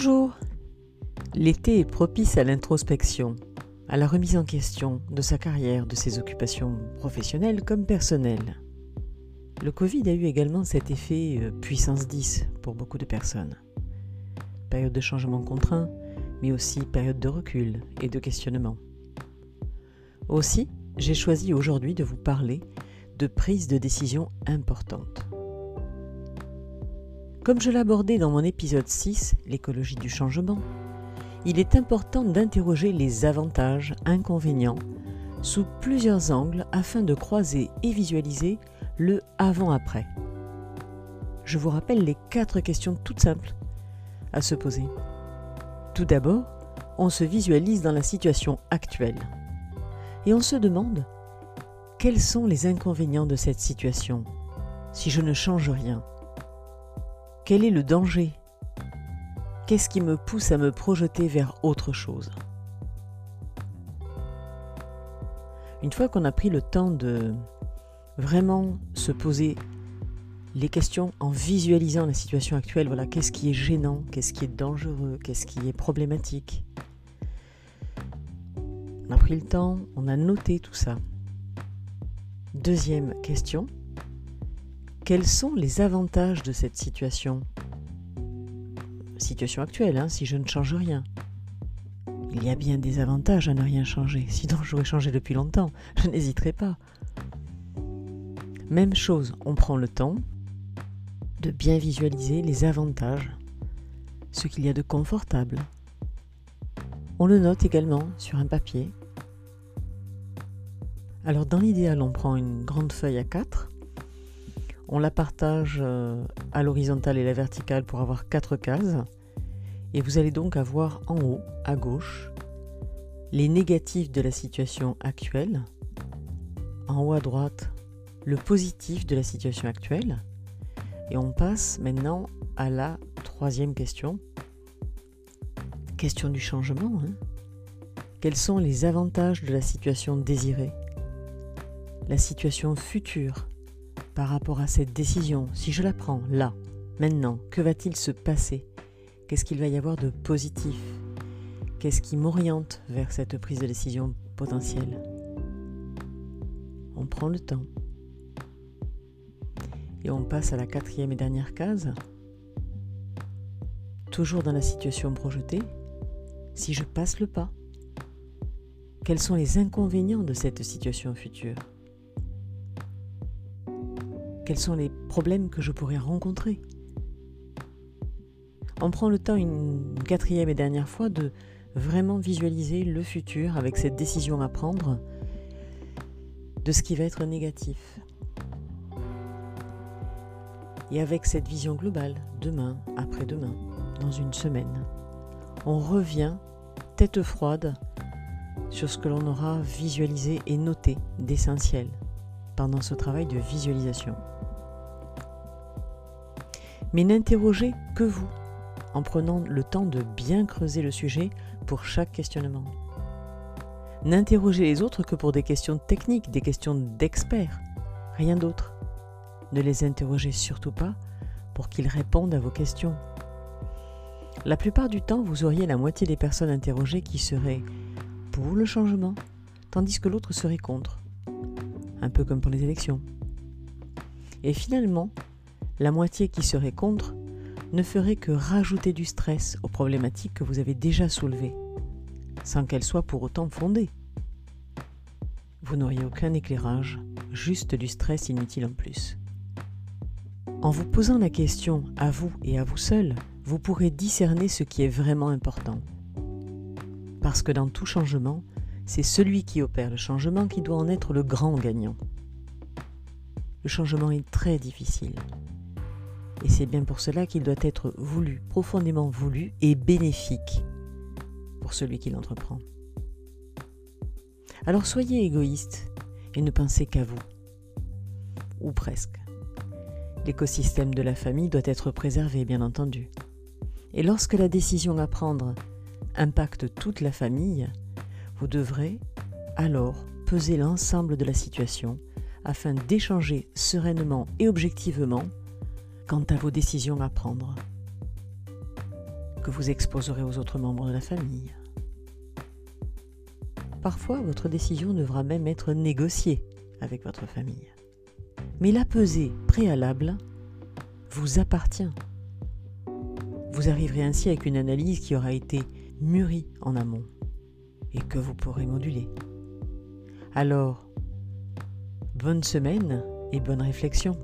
Bonjour L'été est propice à l'introspection, à la remise en question de sa carrière, de ses occupations professionnelles comme personnelles. Le Covid a eu également cet effet euh, puissance 10 pour beaucoup de personnes. Période de changement contraint, mais aussi période de recul et de questionnement. Aussi, j'ai choisi aujourd'hui de vous parler de prise de décision importante. Comme je l'abordais dans mon épisode 6, l'écologie du changement, il est important d'interroger les avantages, inconvénients, sous plusieurs angles afin de croiser et visualiser le avant-après. Je vous rappelle les quatre questions toutes simples à se poser. Tout d'abord, on se visualise dans la situation actuelle et on se demande quels sont les inconvénients de cette situation si je ne change rien Quel est le danger? Qu'est-ce qui me pousse à me projeter vers autre chose? Une fois qu'on a pris le temps de vraiment se poser les questions en visualisant la situation actuelle, voilà, qu'est-ce qui est gênant, qu'est-ce qui est dangereux, qu'est-ce qui est problématique? On a pris le temps, on a noté tout ça. Deuxième question. Quels sont les avantages de cette situation? Situation actuelle, hein, si je ne change rien. Il y a bien des avantages à ne rien changer, sinon j'aurais changé depuis longtemps, je n'hésiterai pas. Même chose, on prend le temps de bien visualiser les avantages, ce qu'il y a de confortable. On le note également sur un papier alors dans l'idéal, on prend une grande feuille à 4, on la partage euh, à l'horizontale et la verticale pour avoir 4 cases, et vous allez donc avoir en haut, à gauche, les négatifs de la situation actuelle, en haut à droite, le positif de la situation actuelle, et on passe maintenant à la troisième question, question du changement. Hein. Quels sont les avantages de la situation désirée? La situation future par rapport à cette décision, si je la prends là, maintenant, que va-t-il se passer? Qu'est-ce qu'il va y avoir de positif? Qu'est-ce qui m'oriente vers cette prise de décision potentielle? On prend le temps. Et on passe à la quatrième et dernière case. Toujours dans la situation projetée, si je passe le pas, quels sont les inconvénients de cette situation future? Quels sont les problèmes que je pourrais rencontrer On prend le temps une quatrième et dernière fois de vraiment visualiser le futur avec cette décision à prendre de ce qui va être négatif. Et avec cette vision globale, demain, après-demain, dans une semaine, on revient tête froide sur ce que l'on aura visualisé et noté d'essentiel pendant ce travail de visualisation mais n'interrogez que vous, en prenant le temps de bien creuser le sujet pour chaque questionnement. N'interrogez les autres que pour des questions techniques, des questions d'experts, rien d'autre. Ne les interrogez surtout pas pour qu'ils répondent à vos questions. La plupart du temps, vous auriez la moitié des personnes interrogées qui seraient pour le changement, tandis que l'autre serait contre. Un peu comme pour les élections. Et finalement, la moitié qui serait contre ne ferait que rajouter du stress aux problématiques que vous avez déjà soulevées, sans qu'elles soient pour autant fondées. Vous n'auriez aucun éclairage, juste du stress inutile en plus. En vous posant la question à vous et à vous seul, vous pourrez discerner ce qui est vraiment important. Parce que dans tout changement, c'est celui qui opère le changement qui doit en être le grand gagnant. Le changement est très difficile. Et c'est bien pour cela qu'il doit être voulu, profondément voulu et bénéfique pour celui qui l'entreprend. Alors soyez égoïste et ne pensez qu'à vous. Ou presque. L'écosystème de la famille doit être préservé, bien entendu. Et lorsque la décision à prendre impacte toute la famille, vous devrez alors peser l'ensemble de la situation afin d'échanger sereinement et objectivement quant à vos décisions à prendre. que vous exposerez aux autres membres de la famille. Parfois, votre décision devra même être négociée avec votre famille. Mais la pesée préalable vous appartient. Vous arriverez ainsi avec une analyse qui aura été mûrie en amont et que vous pourrez moduler. Alors, bonne semaine et bonne réflexion.